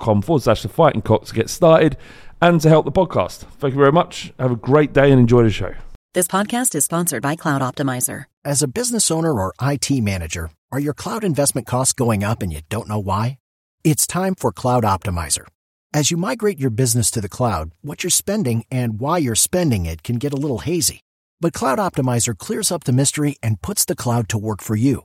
forward slash the fighting cock to get started and to help the podcast. Thank you very much. Have a great day and enjoy the show. This podcast is sponsored by Cloud Optimizer. As a business owner or IT manager, are your cloud investment costs going up and you don't know why? It's time for Cloud Optimizer. As you migrate your business to the cloud, what you're spending and why you're spending it can get a little hazy. But Cloud Optimizer clears up the mystery and puts the cloud to work for you.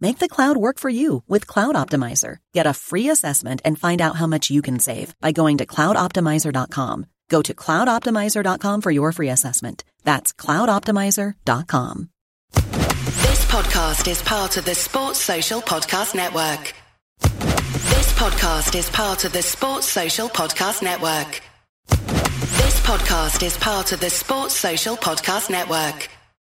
Make the cloud work for you with Cloud Optimizer. Get a free assessment and find out how much you can save by going to cloudoptimizer.com. Go to cloudoptimizer.com for your free assessment. That's cloudoptimizer.com. This podcast is part of the Sports Social Podcast Network. This podcast is part of the Sports Social Podcast Network. This podcast is part of the Sports Social Podcast Network.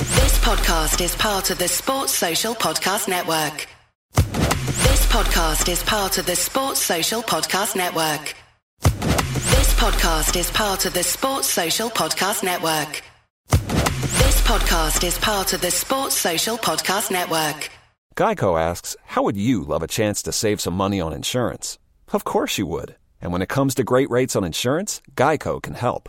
This podcast is part of the Sports Social Podcast Network. This podcast is part of the Sports Social Podcast Network. This podcast is part of the Sports Social Podcast Network. This podcast is part of the Sports Social Podcast Network. Geico asks, How would you love a chance to save some money on insurance? Of course you would. And when it comes to great rates on insurance, Geico can help.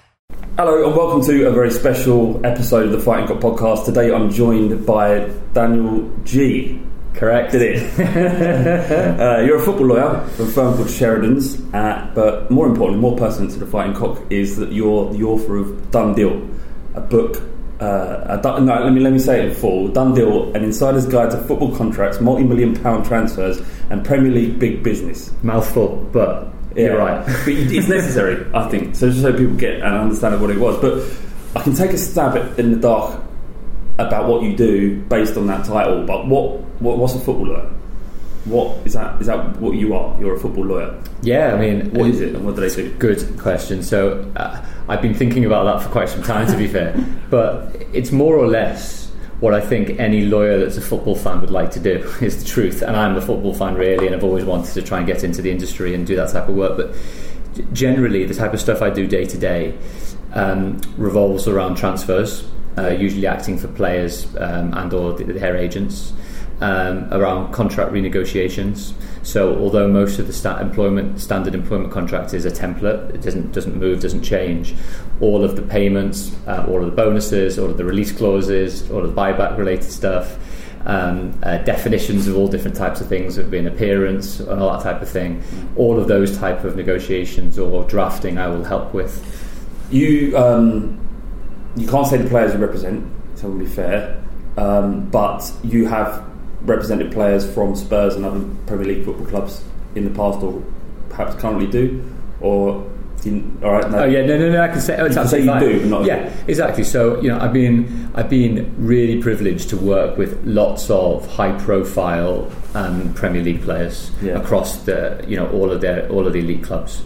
Hello and welcome to a very special episode of the Fighting Cock podcast. Today I'm joined by Daniel Geey. Correct. Did it? uh, you're a football lawyer from a firm called Sheridan's, uh, but more importantly, more pertinent to the Fighting Cock is that you're the author of Done Deal, a book. Uh, a, no, let me let me say it in full. Done Deal: An Insider's Guide to Football Contracts, Multi-Million Pound Transfers, and Premier League Big Business. Mouthful, but Yeah. you're right. but it's necessary, I think, so just so people get an understanding of what it was. But I can take a stab at, in the dark about what you do based on that title. But what, what what's a football lawyer? What is that? Is that what you are? You're a football lawyer. yeah, I mean, What is it, and what do they do? Good question. So uh, I've been thinking about that for quite some time, to be fair. But it's more or less what I think any lawyer that's a football fan would like to do is the truth. And I'm a football fan, really, and I've always wanted to try and get into the industry and do that type of work. But generally, the type of stuff I do day to day um, revolves around transfers, uh, usually acting for players um, and or their agents, um, around contract renegotiations. So although most of the employment standard employment contract is a template, it doesn't doesn't move, doesn't change. All of the payments, uh, all of the bonuses, all of the release clauses, all of the buyback related stuff. Um, uh, definitions of all different types of things, of being appearance and all that type of thing. All of those type of negotiations or drafting, I will help with. You um, you can't say the players you represent. So to be fair, um, but you have represented players from Spurs and other Premier League football clubs in the past, or perhaps currently do, or you, all right. No. Oh yeah, no, no, no. I can say. Oh, it's You can say you do, not- yeah, exactly. So you know, I've been I've been really privileged to work with lots of high-profile um, Premier League players Yeah. across the you know all of their all of the elite clubs.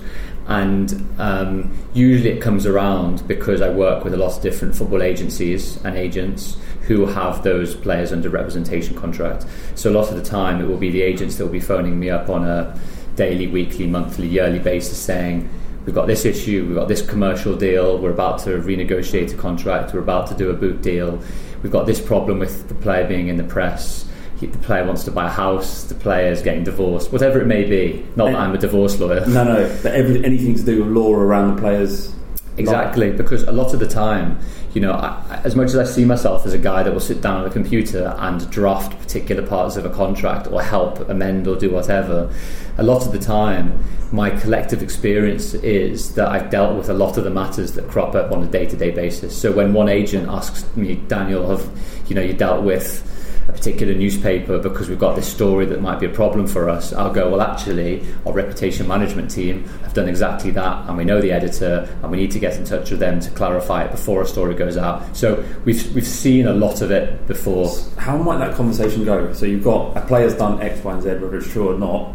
And um, usually it comes around because I work with a lot of different football agencies and agents who have those players under representation contract. So a lot of the time it will be the agents that will be phoning me up on a daily, weekly, monthly, yearly basis saying, we've got this issue, we've got this commercial deal, we're about to renegotiate a contract, we're about to do a boot deal, we've got this problem with the player being in the press, he- the player wants to buy a house, the player is getting divorced, whatever it may be. Not that I'm a divorce lawyer. No, no. But every, anything to do with law around the players. Exactly, because a lot of the time, you know, I, as much as I see myself as a guy that will sit down on a computer and draft particular parts of a contract or help amend or do whatever, a lot of the time, my collective experience is that I've dealt with a lot of the matters that crop up on a day-to-day basis. So when one agent asks me, Daniel, have you know you dealt with a particular newspaper because we've got this story that might be a problem for us, I'll go, well, actually, our reputation management team have done exactly that, and we know the editor, and we need to get in touch with them to clarify it before a story goes out. So we've, we've seen a lot of it before. How might that conversation go? So you've got a player's done X, Y, and Z, whether it's true or not,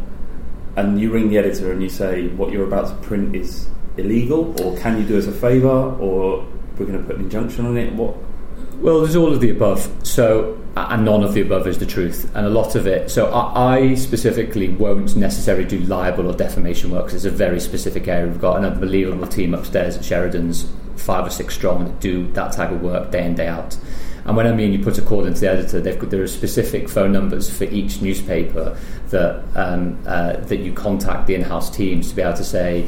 and you ring the editor and you say what you're about to print is illegal, or can you do us a favour, or we're going to put an injunction on it. What? Well, there's all of the above. So, and none of the above is the truth, and a lot of it. So, I, I specifically won't necessarily do libel or defamation work because it's a very specific area. We've got an unbelievable team upstairs at Sheridan's, five or six strong, that do that type of work day in day out. And when I mean you put a call into the editor, got, there are specific phone numbers for each newspaper that um, uh, that you contact the in-house teams to be able to say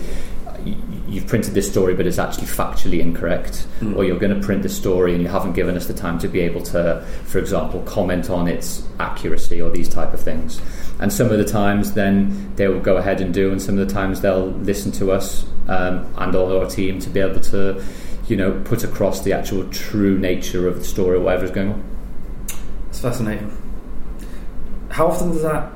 you've printed this story but it's actually factually incorrect or you're going to print the story and you haven't given us the time to be able to for example comment on its accuracy or these type of things and some of the times then they will go ahead and do and some of the times they'll listen to us um, and or our team to be able to you know put across the actual true nature of the story or whatever is going on It's fascinating. How often does that?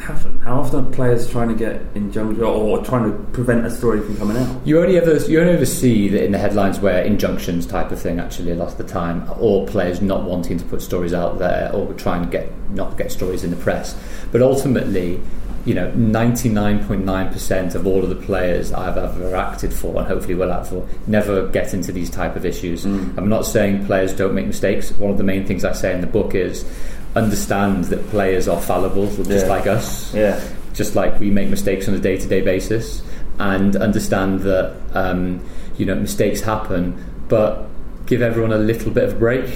How often are players trying to get injunction or trying to prevent a story from coming out? You only ever you only ever see that in the headlines where injunctions type of thing actually a lot of the time, or players not wanting to put stories out there, or trying to get not get stories in the press. But ultimately, you know, ninety nine point nine percent of all of the players I've ever acted for, and hopefully will act for, never get into these type of issues. Mm. I'm not saying players don't make mistakes. One of the main things I say in the book is understand that players are fallible, just Yeah. like us Yeah. just like we make mistakes on a day to day basis, and understand that um, you know mistakes happen, but give everyone a little bit of a break.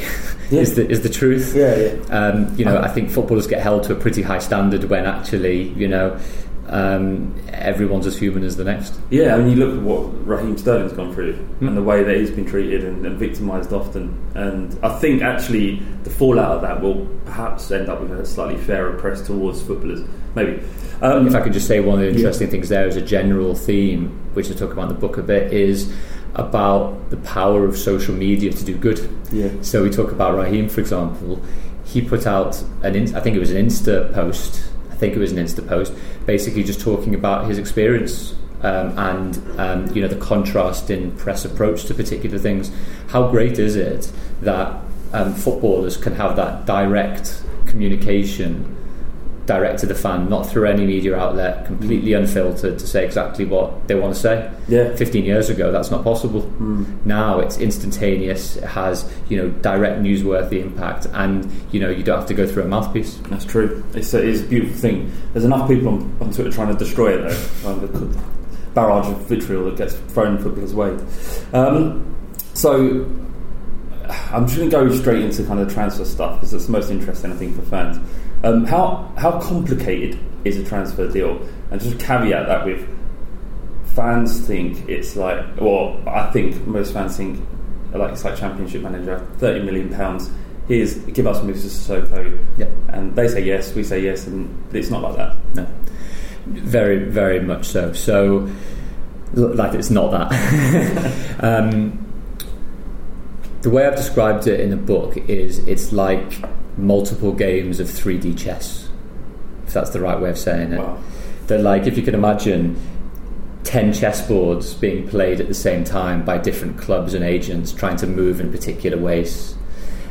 Yeah. is the is the truth? Yeah, yeah. Um, you know, I think footballers get held to a pretty high standard when actually, you know, um, everyone's as human as the next. Yeah, I mean, you look at what Raheem Sterling's gone through and the way that he's been treated and, and victimised often. And I think actually the fallout of that will perhaps end up with a slightly fairer press towards footballers. Maybe. Um, If I could just say one of the interesting things there as a general theme, which I talk about in the book a bit, is about the power of social media to do good. Yeah. So we talk about Raheem, for example. He put out an, in, I think it was an Insta post. Think it was an Insta post, basically just talking about his experience um, and um, you know the contrast in press approach to particular things. How great is it that um, footballers can have that direct communication direct to the fan, not through any media outlet, completely unfiltered to say exactly what they want to say. Yeah. 15 years ago, that's not possible. Now it's instantaneous, it has, you know, direct newsworthy impact, and, you know, you don't have to go through a mouthpiece. That's true. It's a, it's a beautiful thing. There's enough people on, on Twitter trying to destroy it, though. The barrage of vitriol that gets thrown footballers' way. Um, So I'm just going to go straight into kind of transfer stuff because it's the most interesting, I think, for fans. Um, how how complicated is a transfer deal? And just caveat that with fans think it's like, well, I think most fans think like it's like Championship manager, thirty million pounds. Here's give us Mr. Sissoko, Yep. and they say yes, we say yes, and it's not like that. No, very, very much so. So, like, it's not that. um, the way I've described it in the book is it's like multiple games of 3D chess, if that's the right way of saying it. Wow. That, like, if you can imagine 10 chessboards being played at the same time by different clubs and agents trying to move in particular ways,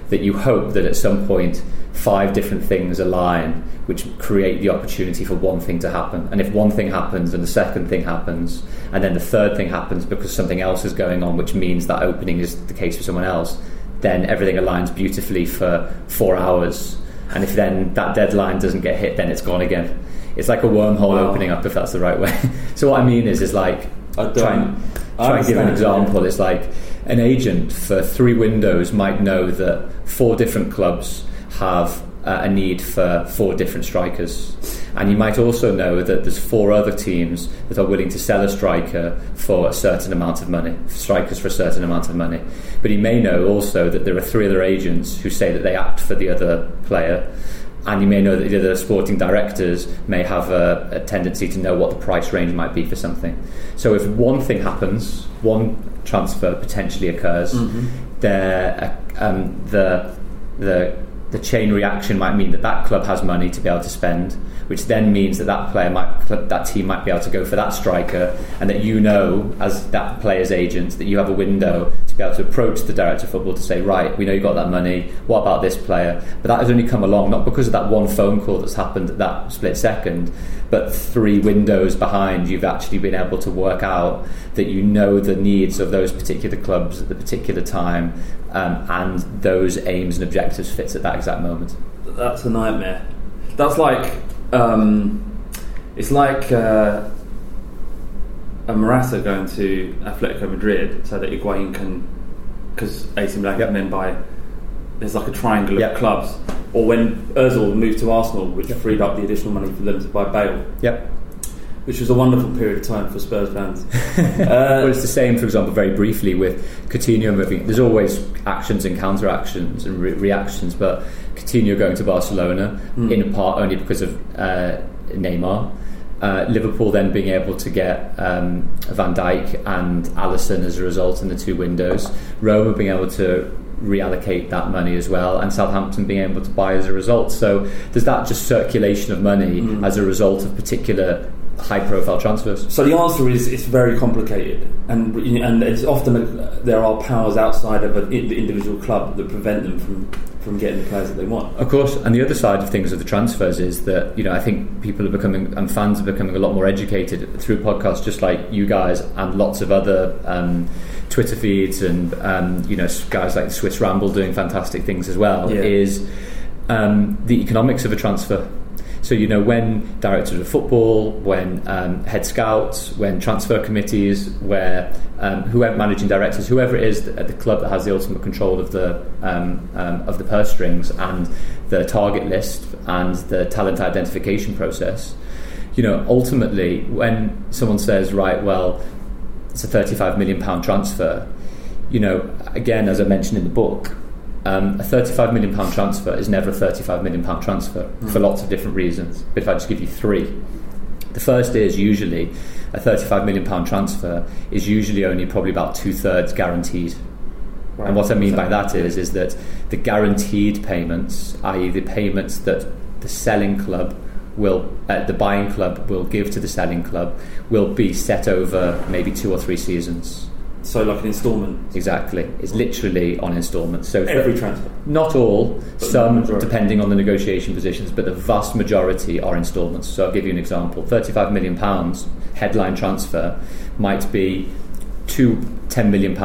that you hope that at some point five different things align which create the opportunity for one thing to happen. And if one thing happens and the second thing happens and then the third thing happens because something else is going on which means that opening is the case for someone else, then everything aligns beautifully for four hours. And if then that deadline doesn't get hit, then it's gone again. It's like a wormhole Wow. opening up if that's the right way. so what I mean is is like I don't- try and, try and give an example. It's like an agent for three windows might know that four different clubs have uh, a need for four different strikers. And you might also know that there's four other teams that are willing to sell a striker for a certain amount of money, strikers for a certain amount of money. But he may know also that there are three other agents who say that they act for the other player. And you may know that the other sporting directors may have a, a tendency to know what the price range might be for something. So if one thing happens, one transfer potentially occurs, there, uh, um, the the the chain reaction might mean that that club has money to be able to spend, which then means that that player might that team might be able to go for that striker, and that you know as that player's agent that you have a window to be able to approach the director of football to say, right, we know you got that money. What about this player? But that has only come along not because of that one phone call that's happened at that split second, but three windows behind. You've actually been able to work out that you know the needs of those particular clubs at the particular time, um, and those aims and objectives fits at that exact moment. That's a nightmare. That's like um, it's like uh, a Morata going to Atletico Madrid so that Higuain can because AC Milan Yep. can then buy. There's like a triangle Yep. of clubs, or when Özil moved to Arsenal, which Yep. freed up the additional money for them to buy Bale, Yep. which was a wonderful period of time for Spurs fans. well, uh, it's the same, for example, very briefly with Coutinho moving. There's always actions and counter actions and re- reactions, but Coutinho going to Barcelona in part only because of uh, Neymar. Uh, Liverpool then being able to get um, Van Dijk and Alisson as a result in the two windows. Roma being able to reallocate that money as well, and Southampton being able to buy as a result. So there's that just circulation of money as a result of particular high-profile transfers. So the answer is it's very complicated, and and it's often a, there are powers outside of an the individual club that prevent them from, from getting the players that they want. Of course, and the other side of things of the transfers is that you know I think people are becoming and fans are becoming a lot more educated through podcasts, just like you guys and lots of other um, Twitter feeds and um, you know guys like Swiss Ramble doing fantastic things as well. Yeah. Is um, the economics of a transfer. So you know when directors of football, when um, head scouts, when transfer committees, where um, whoever managing directors, whoever it is at the club that has the ultimate control of the um, um, of the purse strings and the target list and the talent identification process, you know ultimately when someone says right, well, it's a thirty-five million pound transfer, you know again as I mentioned in the book, um, a 35 million pound transfer is never a 35 million pound transfer for lots of different reasons. But if I just give you three, the first is usually a 35 million pound transfer is usually only probably about two thirds guaranteed. And what I mean by that is is that the guaranteed payments, i.e., the payments that the selling club will, uh, the buying club will give to the selling club, will be set over maybe two or three seasons. So like an instalment Exactly, it's literally on instalments. So every transfer. not all, But some depending on the negotiation positions, but the vast majority are instalments. So I'll give you an example. £35 million headline transfer might be two £10 million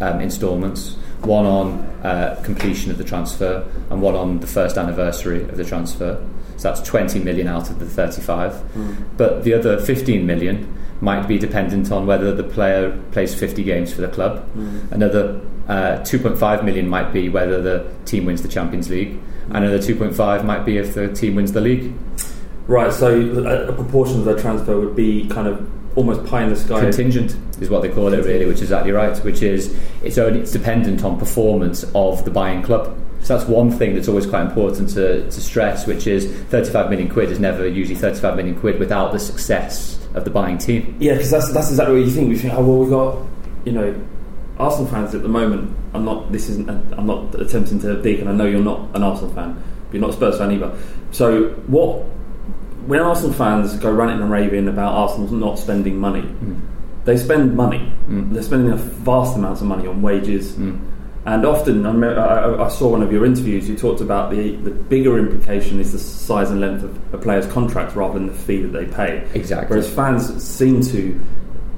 um, instalments, one on uh, completion of the transfer and one on the first anniversary of the transfer. So that's 20 million out of the 35. Hmm. But the other 15 million might be dependent on whether the player plays 50 games for the club. Hmm. Another uh, 2.5 million might be whether the team wins the Champions League. Hmm. Another 2.5 might be if the team wins the league. Right, so a, a proportion of their transfer would be kind of almost pie in the sky. Contingent is what they call it, really, which is exactly right. Which is it's only it's dependent on performance of the buying club. So that's one thing that's always quite important to, to stress, which is 35 million quid is never usually 35 million quid without the success of the buying team. Yeah, because that's that's exactly what you think. We think, oh well, we've got you know, Arsenal fans at the moment. I'm not. This isn't. I'm not attempting to dig, and I know you're not an Arsenal fan. But you're not a Spurs fan either. So what? When Arsenal fans go ranting and raving about Arsenal not spending money, mm. they spend money. Mm. They're spending a vast amounts of money on wages. Mm. And often, I, remember- I, I saw one of your interviews. You talked about the the bigger implication is the size and length of a player's contract rather than the fee that they pay. Exactly. Whereas fans seem to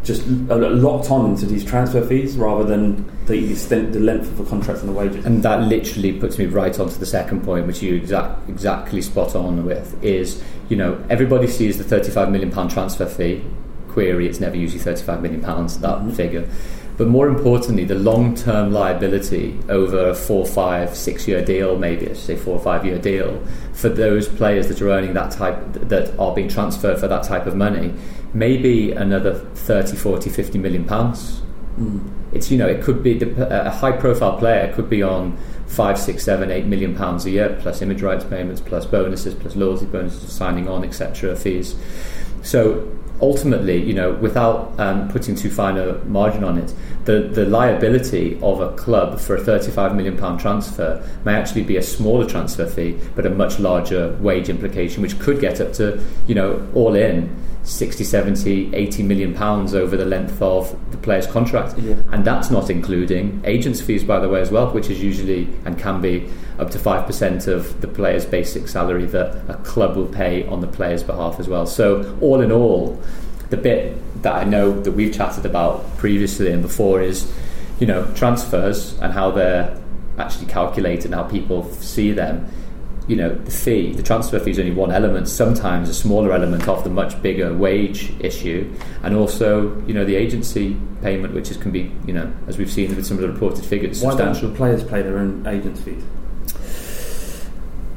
just locked on into these transfer fees rather than the extent, the length of the contract and the wages. And that literally puts me right onto the second point, which you exact, exactly spot on with. Is you know everybody sees the 35 million pound transfer fee. Query: It's never usually 35 million pounds that mm-hmm. figure. But more importantly, the long-term liability over a four, five, six-year deal, maybe should say four or five-year deal, for those players that are earning that type, that are being transferred for that type of money, maybe another 30, 40, 50 million pounds. Hmm. It's you know it could be the, a high-profile player could be on five, six, seven, eight million pounds a year plus image rights payments, plus bonuses, plus loyalty bonuses, signing on, etc. Fees. So ultimately, you know, without um, putting too fine a margin on it, the, the liability of a club for a 35 million pound transfer may actually be a smaller transfer fee, but a much larger wage implication, which could get up to, you know, all in 60, 70, 80 million pounds over the length of the player's contract. Yeah. And that's not including agents' fees, by the way, as well, which is usually and can be up to 5% of the player's basic salary that a club will pay on the player's behalf as well. So, all in all, the bit that I know that we've chatted about previously and before is, you know, transfers and how they're actually calculated and how people see them. You know, the fee, the transfer fee is only one element, sometimes a smaller element of the much bigger wage issue, and also, you know, the agency payment, which is, can be, you know, as we've seen with some of the reported figures, Why don't substantial. the players pay their own agents' fees?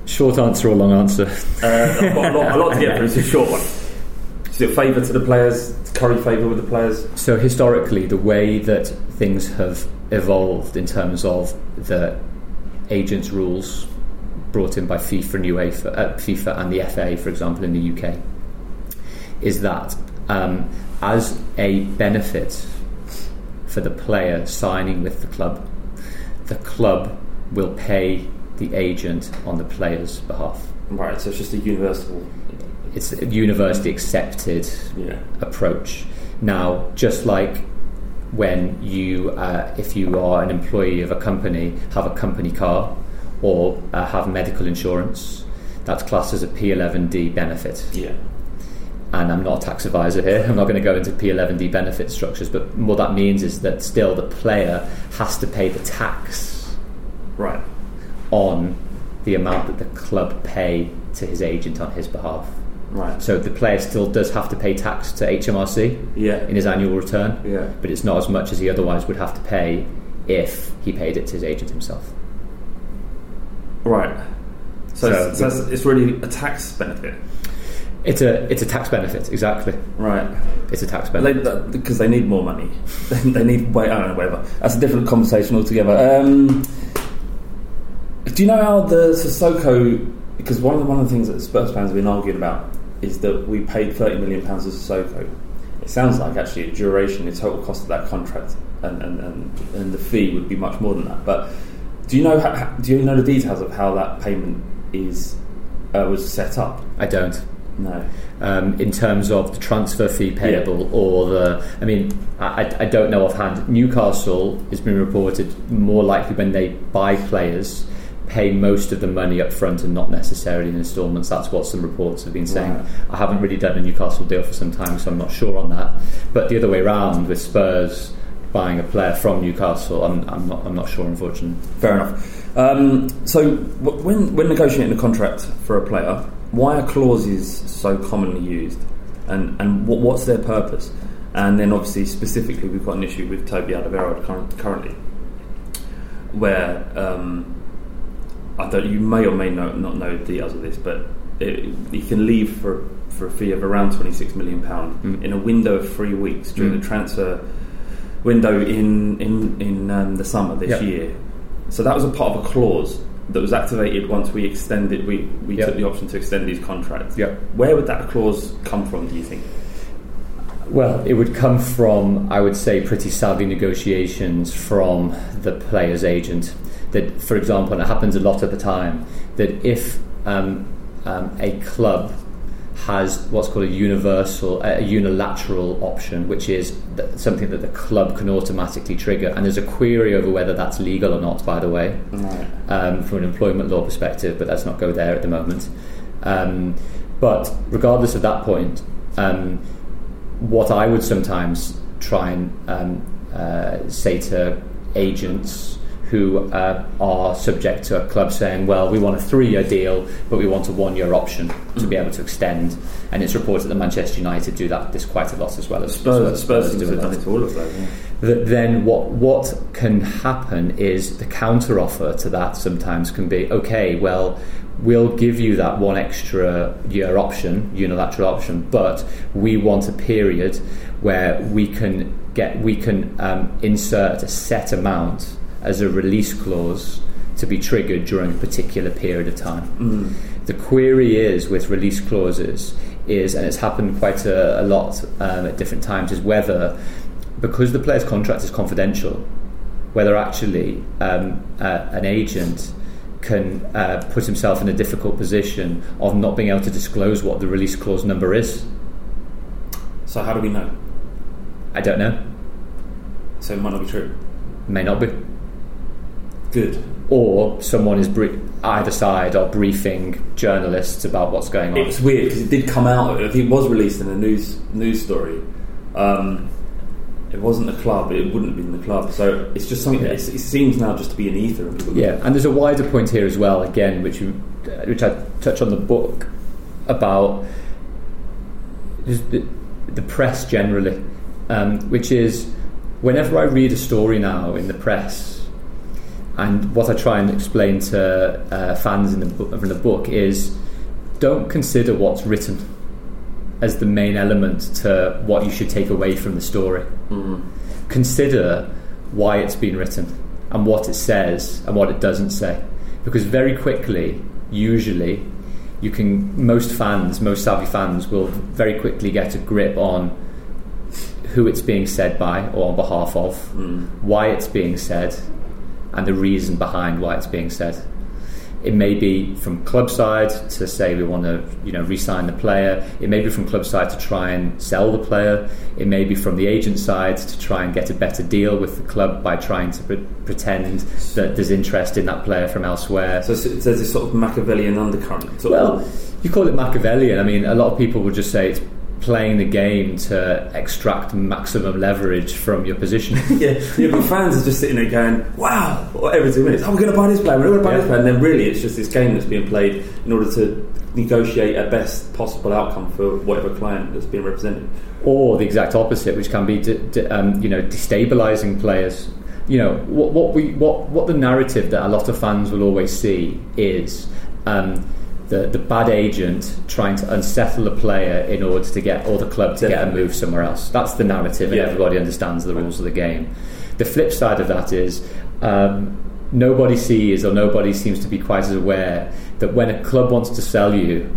Short answer or long answer? Uh, I've got a lot, a lot to get through. It's a short one. Is it a favour to the players? Curry favour with the players? So historically, the way that things have evolved in terms of the agents' rules brought in by FIFA and UEFA, uh, FIFA and the FA, for example, in the UK, is that um, as a benefit for the player signing with the club, the club will pay the agent on the player's behalf. Right, so it's just a universal. It's a university accepted Yeah. approach. Now, just like when you, uh, if you are an employee of a company, have a company car or uh, have medical insurance, that's classed as a P11D benefit. Yeah. And I'm not a tax advisor here. I'm not going to go into P11D benefit structures, but what that means is that still the player has to pay the tax Right. on the amount that the club pay to his agent on his behalf. Right. So the player still does have to pay tax to HMRC Yeah. in his annual return, Yeah. but it's not as much as he otherwise would have to pay if he paid it to his agent himself. Right. So, So- it's, so it's, really a tax benefit. It's a it's a tax benefit, exactly. Right. It's a tax benefit. Because they, need more money. they need way. I don't know. Whatever. That's a different conversation altogether. Um, do you know how the Sissoko? Because one of the, one of the things that Spurs fans have been arguing about is that we paid thirty million pounds to Sissoko. It sounds like actually a duration, the total cost of that contract, and, and, and, and the fee would be much more than that. But do you know? How, do you know the details of how that payment is uh, was set up? I don't. No. Um, in terms of the transfer fee payable or the, I mean, I, I- don't know offhand. Newcastle has been reported more likely when they buy players, pay most of the money up front and not necessarily in instalments. That's what some reports have been saying. Right. I haven't really done a Newcastle deal for some time, so I'm not sure on that. But the other way around with Spurs buying a player from Newcastle, I'm, I'm not. I'm not sure, unfortunately. Fair enough. Um, so w- when when negotiating a contract for a player, why are clauses so commonly used, and and what, what's their purpose? And then obviously specifically, we've got an issue with Toby Alderweireld current, currently, where um, I don't. You may or may not, not know the details of this, but it, he can leave for for a fee of around twenty six million pound Mm. in a window of three weeks during Mm. the transfer window in in in um, the summer this Yep. year. So that was a part of a clause that was activated once we extended. We we Yep. took the option to extend these contracts. Yep. Where would that clause come from? Do you think? Well, it would come from, I would say, pretty savvy negotiations from the player's agent. That, for example, and it happens a lot at the time, that if um, um, a club has what's called a universal, a unilateral option, which is something that the club can automatically trigger, and there's a query over whether that's legal or not, by the way um, from an employment law perspective, but let's not go there at the moment. Um, but regardless of that point, um, what I would sometimes try and um, uh, say to agents who uh, are subject to a club saying, well, we want a three year deal, but we want a one year option to be able to extend. And it's reported that Manchester United do that this quite a lot as well as well Spurs, Spurs do have done it all of those. Yeah. that then what what can happen is the counter offer to that sometimes can be okay well we'll give you that one extra year option unilateral option but we want a period where we can get we can um, insert a set amount as a release clause to be triggered during a particular period of time the query is with release clauses is, and it's happened quite a, a lot um, at different times, is whether because the player's contract is confidential, whether actually um, uh, an agent can uh, put himself in a difficult position of not being able to disclose what the release clause number is. So how do we know? I don't know. So it might not be true. May not be. Good. Or someone is either side are briefing journalists about what's going on. It's weird because it did come out. If it was released in a news news story. Um, it wasn't the club. It wouldn't have been the club. So it's just something. Yeah. It's, it seems now just to be an ether. And Yeah, and there's a wider point here as well, again, which you, uh, which I touch on the book about just the, the press generally, um, which is whenever I read a story now in the press, and what I try and explain to uh, fans in the, in the book is don't consider what's written as the main element to what you should take away from the story. Consider why it's been written and what it says and what it doesn't say. Because very quickly, usually, you can most fans, most savvy fans, will very quickly get a grip on who it's being said by or on behalf of, why it's being said, and the reason behind why it's being said. It may be from club side to say we want to, you know, re-sign the player. It may be from club side to try and sell the player. It may be from the agent side to try and get a better deal with the club by trying to pre- pretend that there's interest in that player from elsewhere. So it's- there's this sort of Machiavellian undercurrent. Well, you call it Machiavellian. I mean, a lot of people would just say it's playing the game to extract maximum leverage from your position. yeah, yeah, but fans are just sitting there going, "Wow!" Every two minutes, "Oh, we're going to buy this player. We're going to buy Yeah. this player," and then really, it's just this game that's being played in order to negotiate a best possible outcome for whatever client that's being represented. or the exact opposite, which can be de- de- um, you know destabilizing players. You know what, what we what what the narrative that a lot of fans will always see is um, the the bad agent trying to unsettle a player in order to get or the club to get a move somewhere else. That's the narrative, and Yeah. everybody understands the rules of the game. The flip side of that is. Um, Nobody sees, or nobody seems to be quite as aware that when a club wants to sell you,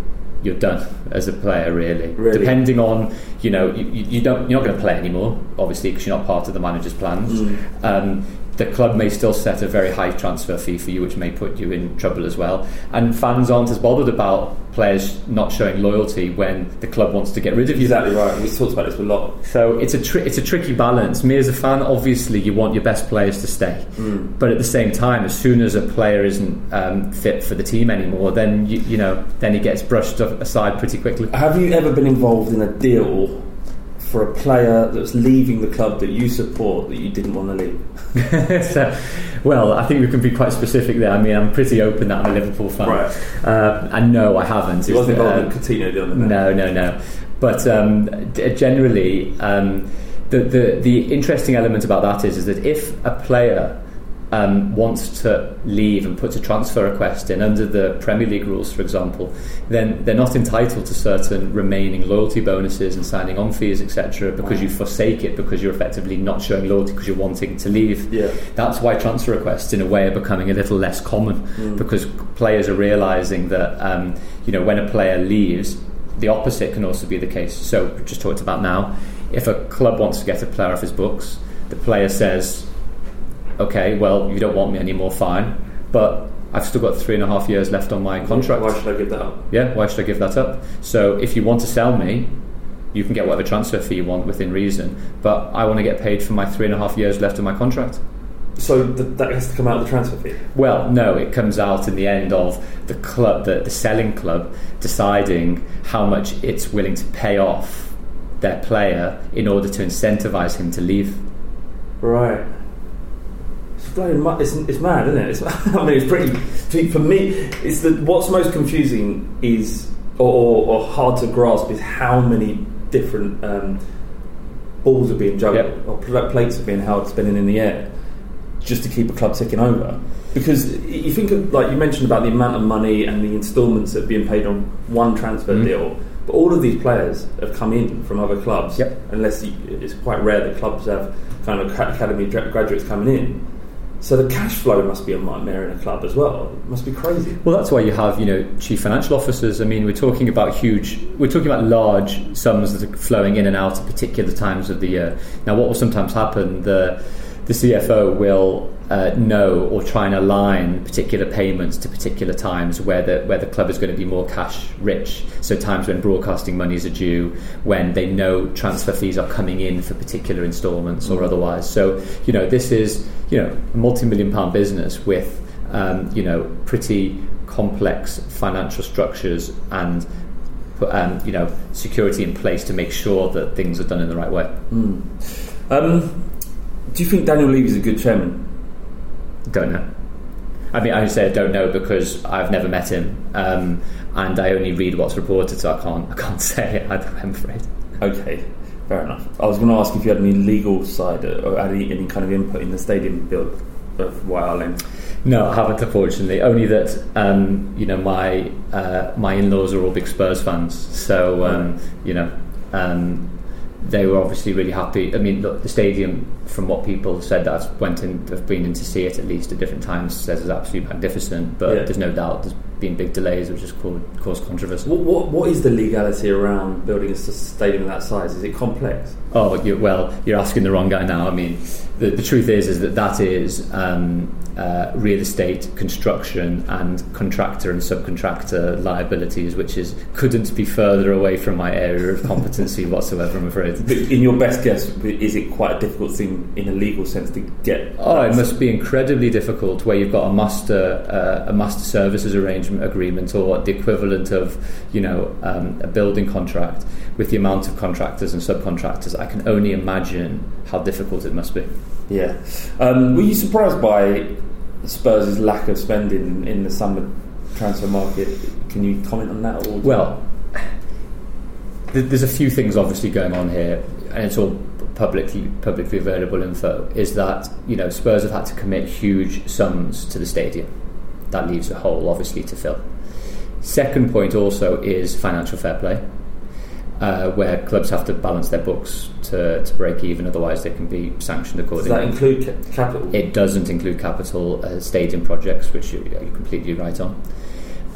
you're done as a player. Really, Really? depending on you know you, you don't you're not going to play anymore obviously because you're not part of the manager's plans um, the club may still set a very high transfer fee for you which may put you in trouble as well and fans aren't as bothered about players not showing loyalty when the club wants to get rid of you Exactly right. We've talked about this a lot. so it's a tri- it's a tricky balance. Me as a fan, obviously, you want your best players to stay, but at the same time, as soon as a player isn't um, fit for the team anymore, then you, you know then he gets brushed aside pretty quickly. Have you ever been involved in a deal for a player that's leaving the club that you support that you didn't want to leave? so, well, I think we can be quite specific there. I mean, I'm pretty open that I'm a Liverpool fan. Right. Uh, and no, I haven't. It wasn't involved in Coutinho doing that. No, no, no. But um, d- generally, um, the, the the interesting element about that is is that if a player um, wants to leave and puts a transfer request in under the Premier League rules, for example, then they're not entitled to certain remaining loyalty bonuses and signing on fees, etc., because you forsake it because you're effectively not showing loyalty because you're wanting to leave. Yeah. That's why transfer requests, in a way, are becoming a little less common because players are realizing that um, you know when a player leaves, the opposite can also be the case. So, just talked about now, if a club wants to get a player off his books, the player says, "Okay, well, you don't want me anymore, fine, but." I've still got three and a half years left on my contract. Why should I give that up? Yeah, why should I give that up? So if you want to sell me, you can get whatever transfer fee you want within reason. But I want to get paid for my three and a half years left of my contract. So th- that has to come out of the transfer fee. Well, no, it comes out in the end of the club, the, the selling club, deciding how much it's willing to pay off their player in order to incentivize him to leave. Right. It's mu- it's, it's mad, isn't it? It's, I mean, it's pretty. For me, it's the what's most confusing is or, or, hard to grasp is how many different um, balls are being juggled Yep. or plates are being held spinning in the air just to keep a club ticking over. Because you think of like you mentioned about the amount of money and the instalments that are being paid on one transfer Mhm. deal. But all of these players have come in from other clubs. Yep. Unless you, it's quite rare that clubs have kind of academy graduates coming in. So the cash flow must be a nightmare in a club as well. It must be crazy. Well, that's why you have, you know, chief financial officers. I mean, we're talking about huge, we're talking about large sums that are flowing in and out at particular times of the year. Now, what will sometimes happen, the the CFO will uh, know or try and align particular payments to particular times where the where the club is going to be more cash rich. So times when broadcasting monies are due, when they know transfer fees are coming in for particular instalments or otherwise. So you know, this is you know a multi-million pound business with um, you know pretty complex financial structures and um, you know security in place to make sure that things are done in the right way. Um, do you think Daniel Levy is a good chairman? Don't know. I mean, I say I don't know because I've never met him, um, and I only read what's reported, so I can't I can't say it. I'm afraid. Okay, fair enough. I was going to ask if you had any legal side uh, or had any, any kind of input in the stadium build of White No, I haven't. Unfortunately, only that um, you know my uh, my in-laws are all big Spurs fans, so um, you know um, they were obviously really happy. I mean, look, the stadium, from what people have said that I've went in, have been in to see it at least at different times, says it's absolutely magnificent. But Yeah. there's no doubt there's been big delays, which has caused, caused controversy. What, what, what is the legality around building a stadium of that size? Is it complex? Oh, you, well, you're asking the wrong guy now. I mean, the, the truth is, is that that is um, uh, real estate construction and contractor and subcontractor liabilities, which is couldn't be further away from my area of competency whatsoever. I'm afraid. But in your best guess, is it quite a difficult thing in a legal sense to get? Oh, it must be incredibly difficult where you've got a master uh, a master services arrangement agreement or the equivalent of you know um, a building contract with the amount of contractors and subcontractors. I can only imagine how difficult it must be. Yeah. Um, were you surprised by Spurs' lack of spending in the summer transfer market? Can you comment on that? Or Well, there's a few things obviously going on here, and it's all publicly publicly available info. Is that you know Spurs have had to commit huge sums to the stadium. That leaves a hole, obviously, to fill. Second point also is financial fair play, uh, where clubs have to balance their books to, to break even, otherwise they can be sanctioned accordingly. does that include ca- capital? It doesn't include capital uh, stadium projects, which you, you're completely right on.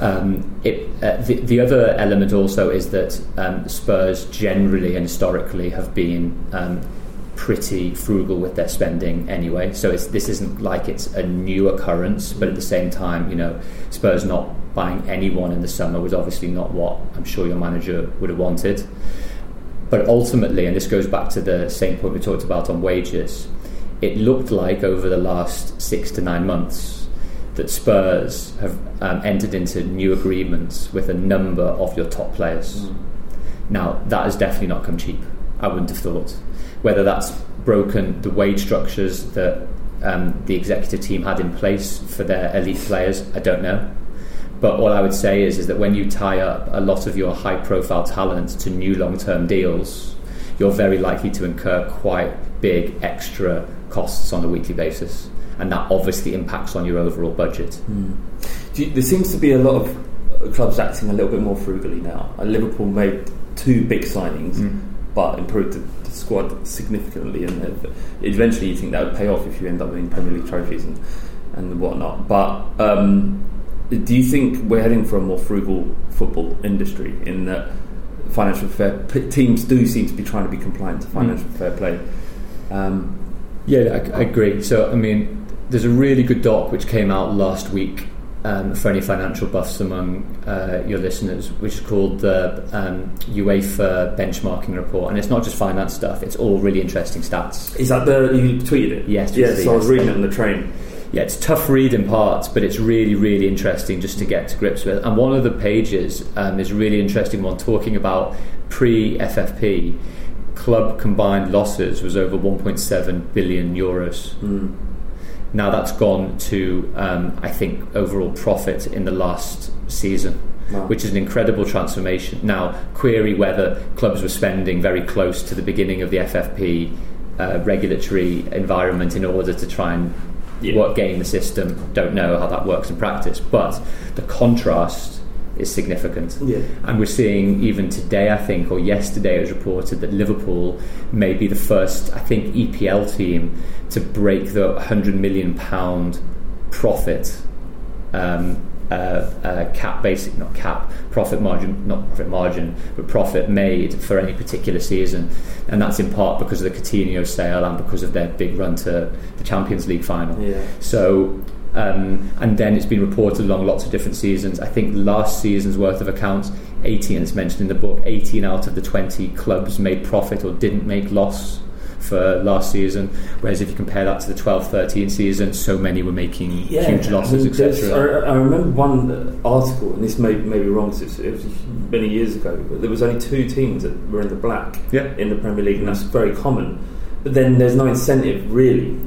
Um, it, uh, the, the other element also is that um, Spurs generally and historically have been um, pretty frugal with their spending anyway. So this isn't like it's a new occurrence, but at the same time, you know, Spurs not buying anyone in the summer was obviously not what I'm sure your manager would have wanted. But ultimately, and this goes back to the same point we talked about on wages, it looked like over the last six to nine months that Spurs have um, entered into new agreements with a number of your top players. Now, that has definitely not come cheap. I wouldn't have thought. Whether that's broken the wage structures that um, the executive team had in place for their elite players, I don't know. But all I would say is, is that when you tie up a lot of your high profile talent to new long term deals, you're very likely to incur quite big extra costs on a weekly basis. And that obviously impacts on your overall budget. You, there seems to be a lot of clubs acting a little bit more frugally now. Uh, Liverpool made two big signings, mm. but improved the, the, squad significantly, and eventually you think that would pay off if you end up winning Premier League trophies and and whatnot. But um, do you think we're heading for a more frugal football industry in that financial fair p- teams do seem to be trying to be compliant to financial mm. fair play? Um, yeah, I, I agree. So I mean there's a really good doc which came out last week um, for any financial buffs among uh, your listeners, which is called the um, UEFA benchmarking report, and it's not just finance stuff; it's all really interesting stats. Is that the you tweeted it? Yes. Yes. So I was reading it on the train. Yeah, it's tough read in parts, but it's really, really interesting just to get to grips with. And one of the pages um, is a really interesting one talking about pre FFP club combined losses was over 1.7 billion euros. Mm. Now that's gone to, um, I think, overall profit in the last season. Wow. Which is an incredible transformation. Now, query whether clubs were spending very close to the beginning of the FFP uh, regulatory environment in order to try and yeah. work game the system. Don't know how that works in practice, but the contrast is significant. Yeah. And we're seeing even today, I think, or yesterday, it was reported that Liverpool may be the first, I think, EPL team to break the 100 million pound profit. Um, uh, uh, cap basic not cap profit margin not profit margin but profit made for any particular season and that's in part because of the Coutinho sale and because of their big run to the Champions League final yeah. so um, and then it's been reported along lots of different seasons. I think last season's worth of accounts, 18 is mentioned in the book, 18 out of the 20 clubs made profit or didn't make loss for last season. Whereas if you compare that to the 12 13 season, so many were making yeah, huge losses, etc. I, I, remember one article, and this may, may be wrong, it was many years ago, but there was only two teams that were in the black yeah. in the Premier League, and that's very common. But then there's no incentive really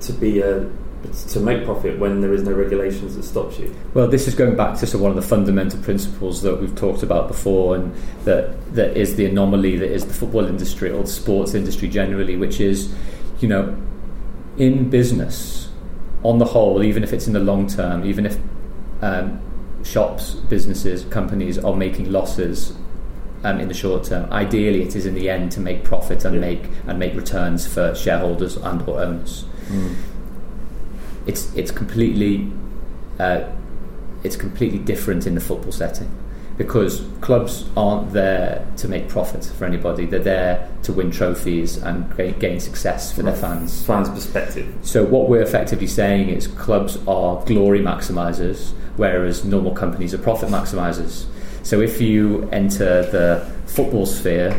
to be a to make profit when there is no regulations that stops you. Well, this is going back to sort of one of the fundamental principles that we've talked about before, and that that is the anomaly that is the football industry or the sports industry generally, which is, you know, in business, on the whole, even if it's in the long term, even if um, shops, businesses, companies are making losses um, in the short term. Ideally, it is in the end to make profit and yeah. make and make returns for shareholders and or owners. Mm it's it's completely uh, it's completely different in the football setting because clubs aren't there to make profit for anybody. They're there to win trophies and gain success for their fans. Fans' perspective. So what we're effectively saying is clubs are glory maximisers, whereas normal companies are profit maximisers. So if you enter the football sphere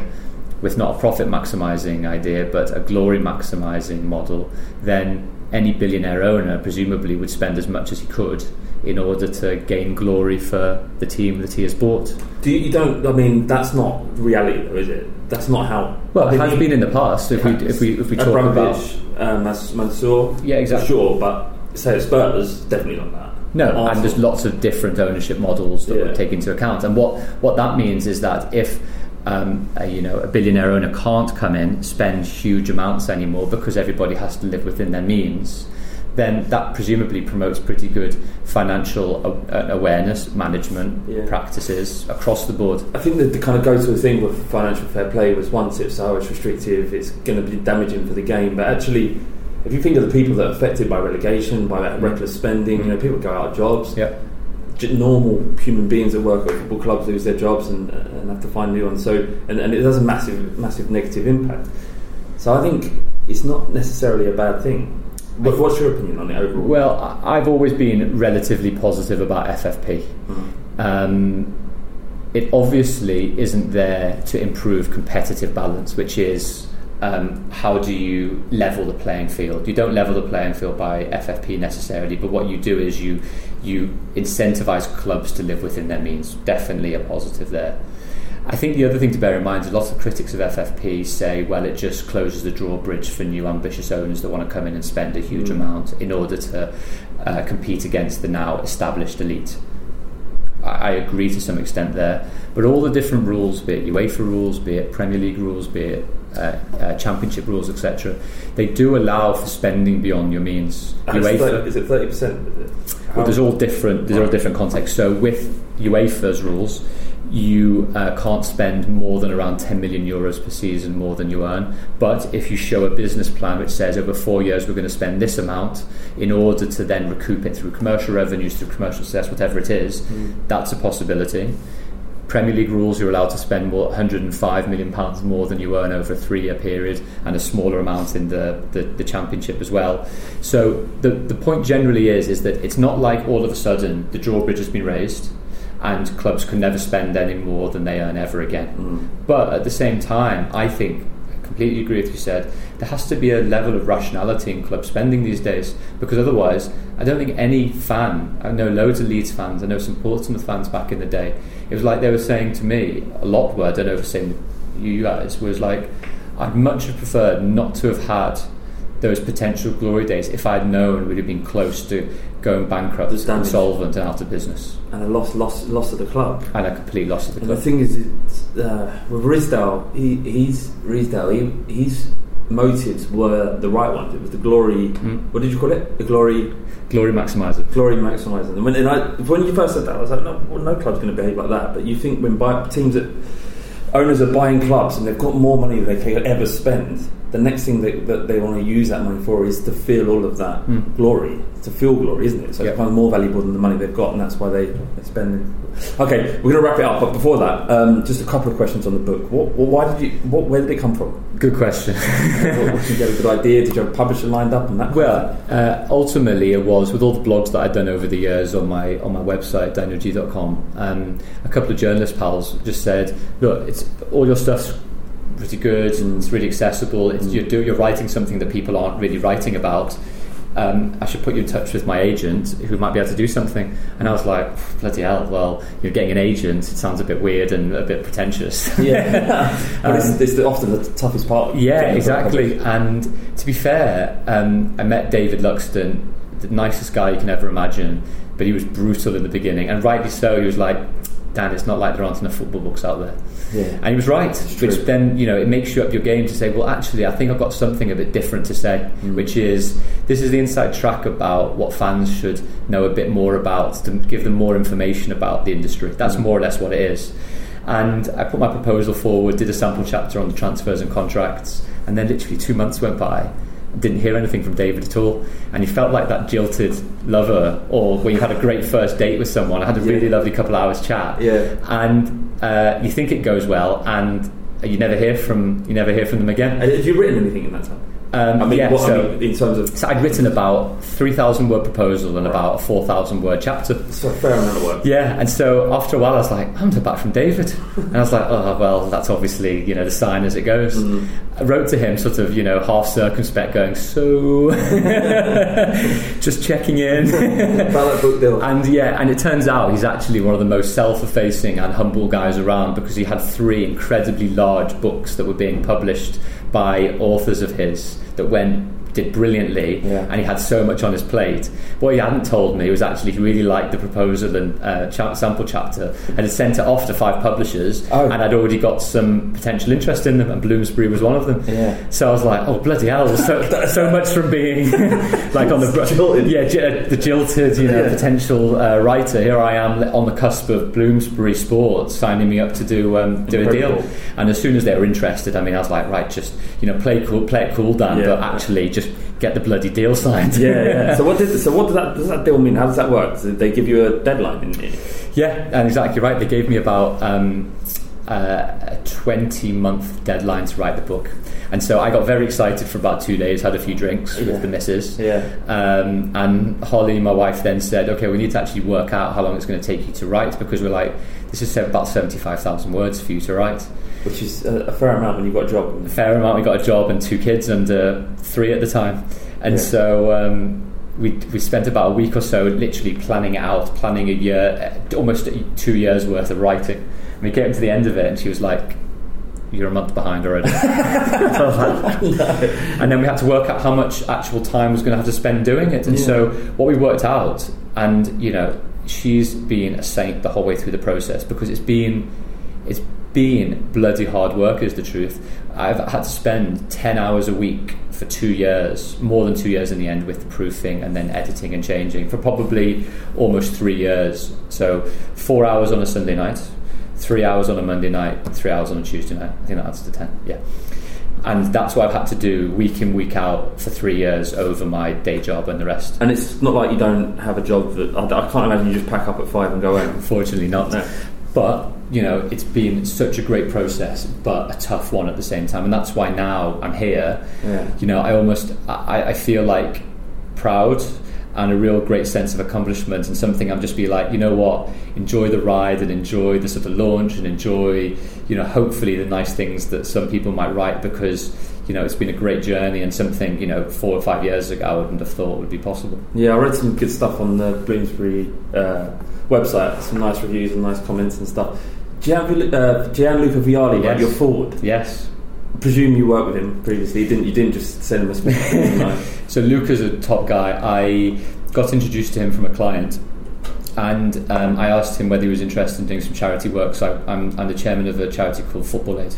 with not a profit maximising idea but a glory maximising model, then any billionaire owner presumably would spend as much as he could in order to gain glory for the team that he has bought. Do you, you don't? I mean, that's not reality, though, is it? That's not how. Well, it has been in the past. If we if we if we talk Abramovich, about um, Mansour, yeah, exactly. Sure, but say Spurs definitely not that. No, Arsenal. and there's lots of different ownership models that yeah. we take into account. And what what that means is that if um, a, you know, a billionaire owner can't come in, spend huge amounts anymore because everybody has to live within their means, then that presumably promotes pretty good financial awareness management yeah. practices across the board. I think that the kind of go-to thing with financial fair play was once it's so it's restrictive, it's going to be damaging for the game. But actually, if you think of the people that are affected by relegation, by that reckless spending, you know, people go out of jobs. Yeah normal human beings that work at football clubs lose their jobs and, and have to find new ones. So, and, and it has a massive, massive negative impact. So I think it's not necessarily a bad thing. But what's your opinion on it overall? Well, I've always been relatively positive about FFP. Mm-hmm. Um, it obviously isn't there to improve competitive balance, which is um, how do you level the playing field? You don't level the playing field by FFP necessarily, but what you do is you you incentivize clubs to live within their means. Definitely a positive there. I think the other thing to bear in mind is lots of critics of FFP say, well, it just closes the drawbridge for new ambitious owners that want to come in and spend a huge Mm. amount in order to uh, compete against the now established elite. I I agree to some extent there, but all the different rules, be it UEFA rules, be it Premier League rules, be it uh, uh, Championship rules, etc., they do allow for spending beyond your means. UEFA, 30 is it thirty percent? well, there's all different. There's all different contexts. So with UEFA's rules, you uh, can't spend more than around 10 million euros per season more than you earn. But if you show a business plan which says over four years we're going to spend this amount in order to then recoup it through commercial revenues, through commercial success, whatever it is, that's a possibility. Premier League rules, you're allowed to spend more, 105 million pounds more than you earn over a three-year period, and a smaller amount in the, the, the Championship as well. So the the point generally is is that it's not like all of a sudden the drawbridge has been raised, and clubs can never spend any more than they earn ever again. Mm. But at the same time, I think completely agree with you said. There has to be a level of rationality in club spending these days because otherwise, I don't think any fan. I know loads of Leeds fans. I know some Portsmouth fans back in the day. It was like they were saying to me a lot. Were I don't know if the same you guys was like, I'd much have preferred not to have had those potential glory days if I'd known we'd have been close to going bankrupt, insolvent, and out of business, and a loss, loss, loss of the club. and a complete loss of the And the thing is, uh, with Ridsdale, he, he's. He, his motives were the right ones. It was the glory. Mm. What did you call it? The glory, Glory maximizer. glory maximising. And when, and I, when you first said that, I was like, no, well, no club's going to behave like that. But you think when buy, teams that owners are buying clubs and they've got more money than they can ever spend, the next thing that, that they want to use that money for is to feel all of that Mm. glory. To feel glory, isn't it? So Yep. it's kind of more valuable than the money they've got, and that's why they, spend. Okay, we're going to wrap it up. But before that, um, just a couple of questions on the book. What, what, why did you? What, where did it come from? Good question. what, did you get a good idea? Did you have a publisher lined up and that? Well, uh, ultimately, it was with all the blogs that I'd done over the years on my on my website danielgeey.com. Um, a couple of journalist pals just said, "Look, it's all your stuff's pretty good. And it's really accessible. It's, you're, do, you're writing something that people aren't really writing about." Um, I should put you in touch with my agent who might be able to do something. And I was like, bloody hell, well, you're getting an agent. It sounds a bit weird and a bit pretentious. yeah, but it's, it's often the toughest part. Um, Yeah, getting a book exactly. And to be fair, um, I met David Luxton, the nicest guy you can ever imagine, but he was brutal in the beginning, and rightly so. He was like, "Dan, it's not like there aren't enough football books out there." Yeah. And he was right, which then you know it makes you up your game to say, "Well, actually, I think I've got something a bit different to say," Mm. which is this is the inside track about what fans should know a bit more about to give them more information about the industry. That's Mm. more or less what it is. And I put my proposal forward, did a sample chapter on the transfers and contracts, and then literally two months went by. Didn't hear anything from David at all, and you felt like that jilted lover, or when you had a great first date with someone. I had a really Yeah. lovely couple hours chat, Yeah. and uh, you think it goes well, and you never hear from you never hear from them again. And Have you written anything in that time? Um, I mean, yeah, what, so, I mean, in terms of so I'd written about three thousand word proposal and about a four thousand word chapter. it's a fair amount of work. Yeah, and so after a while, I was like, I haven't heard back from David, and I was like, oh well, that's obviously you know the sign as it goes. I wrote to him, sort of you know half circumspect, going, so just checking in. That book deal. And yeah, and it turns out he's actually one of the most self-effacing and humble guys around because he had three incredibly large books that were being published by authors of his that went did brilliantly, Yeah. and he had so much on his plate. What he hadn't told me was actually he really liked the proposal and uh, sample chapter, and had sent it off to five publishers, Oh. and I'd already got some potential interest in them, and Bloomsbury was one of them. Yeah. So I was like, oh bloody hell! So, so much from being like on the Jilted. yeah, j- the jilted, you know, Yeah. potential uh, writer. Here I am on the cusp of Bloomsbury Sports signing me up to do um, do a deal. And as soon as they were interested, I mean, I was like, right, just you know, play cool, play it cool, Dan, but actually just get the bloody deal signed. Yeah, yeah. so what did so what does that does that deal mean? How does that work? They give you a deadline? In it? Yeah, and exactly right. They gave me about um, uh, a 20 month deadline to write the book. And so I got very excited for about two days, had a few drinks Yeah. with the missus. Yeah. Um, and Holly, my wife, then said, okay, we need to actually work out how long it's going to take you to write because we're like, this is about 75,000 words for you to write. Which is a, fair amount when you've got a job. A fair amount. We got a job and two kids and uh, three at the time. And Yeah. so um, we, we spent about a week or so literally planning it out, planning a year, uh, almost two years worth of writing. we came to the end of it, and she was like, "You're a month behind already." So I was like, and then we had to work out how much actual time was going to have to spend doing it. And so what we worked out, and you know, she's been a saint the whole way through the process because it's been it's been bloody hard work is the truth. I've had to spend ten hours a week for two years, more than two years in the end, with proofing and then editing and changing for probably almost three years. So four hours on a Sunday night, three hours on a Monday night, three hours on a Tuesday night. I think that adds to ten. Yeah and that's what I've had to do week in week out for three years over my day job and the rest. And it's not like you don't have a job that I, I can't imagine you just pack up at five and go home. Unfortunately, not. No. But you know, it's been such a great process, but a tough one at the same time, and that's why now I'm here. Yeah. You know, I almost I, I feel like proud and a real great sense of accomplishment and something I'm just be like, you know what, enjoy the ride and enjoy the sort of launch and enjoy, you know, hopefully the nice things that some people might write because, you know, it's been a great journey and something, you know, four or five years ago I wouldn't have thought would be possible. Yeah, I read some good stuff on the Bloomsbury uh, website, some nice reviews and nice comments and stuff. Gianluca, uh, Gianluca Vialli, Yes. your foreword. Yes. I Presume you worked with him previously, didn't you? Didn't just send him a. So Luca's a top guy. I got introduced to him from a client, and um, I asked him whether he was interested in doing some charity work. So I, I'm, I'm the chairman of a charity called Football Aid,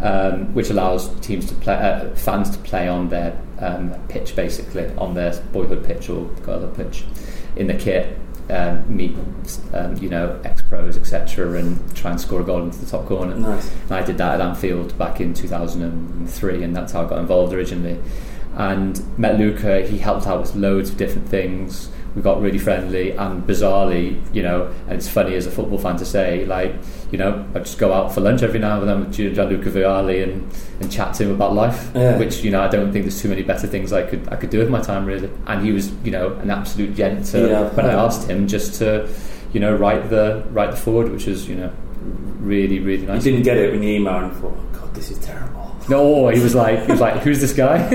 um, which allows teams to play, uh, fans to play on their um, pitch, basically on their boyhood pitch or other pitch, in the kit. Um, meet, um, you know, ex pros, etc., and try and score a goal into the top corner. Nice. And I did that at Anfield back in 2003, and that's how I got involved originally. And met Luca, he helped out with loads of different things. We got really friendly, and bizarrely, you know, and it's funny as a football fan to say, like, you know, I just go out for lunch every now and then with Gianluca Vialli and, and chat to him about life, Yeah. which, you know, I don't think there's too many better things I could I could do with my time, really. And he was, you know, an absolute gent to, Yeah, when I asked him just to, you know, write the write the foreword, which was, you know, really, really You nice. didn't get it when you emailed and thought, oh, God, this is terrible. No, he was like, he was like, who's this guy?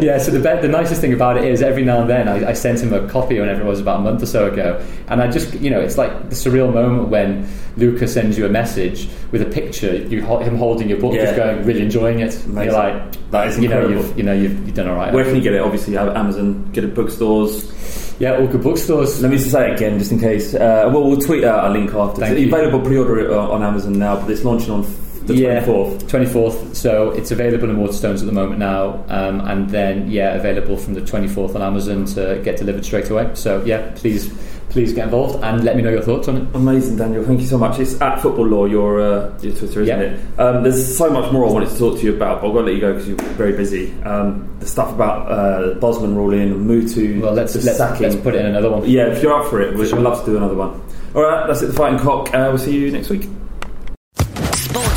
yeah. So the be- the nicest thing about it is every now and then I, I sent him a copy whenever it was about a month or so ago, and I just, you know, it's like the surreal moment when Luca sends you a message with a picture, you ho- him holding your book, Yeah. just going, really enjoying it. Amazing. You're like, That is you know, incredible. you've, you know, you've, you've done all right. Where can you get it? Obviously, Amazon, get it at bookstores. Yeah, all good bookstores. Let me just say it again, just in case. Uh, well, we'll tweet out a link after. Thank it's you. available pre-order it uh, on Amazon now, but it's launching on the yeah, 24th. 24th. So it's available in Waterstones at the moment now, um, and then yeah, available from the 24th on Amazon to get delivered straight away. So yeah, please, please get involved and let me know your thoughts on it. Amazing, Daniel. Thank you so much. It's at Football Law, your, uh, your Twitter, isn't Yeah. it? Um, there's so much more I wanted to talk to you about, but I've got to let you go because you're very busy. Um, the stuff about uh, Bosman ruling, Mutu, Well, let's let's, sacking. let's put it in another one. Yeah, if you're up for it, we'd love to do another one. All right, that's it. The Fighting Cock. Uh, we'll see you next week.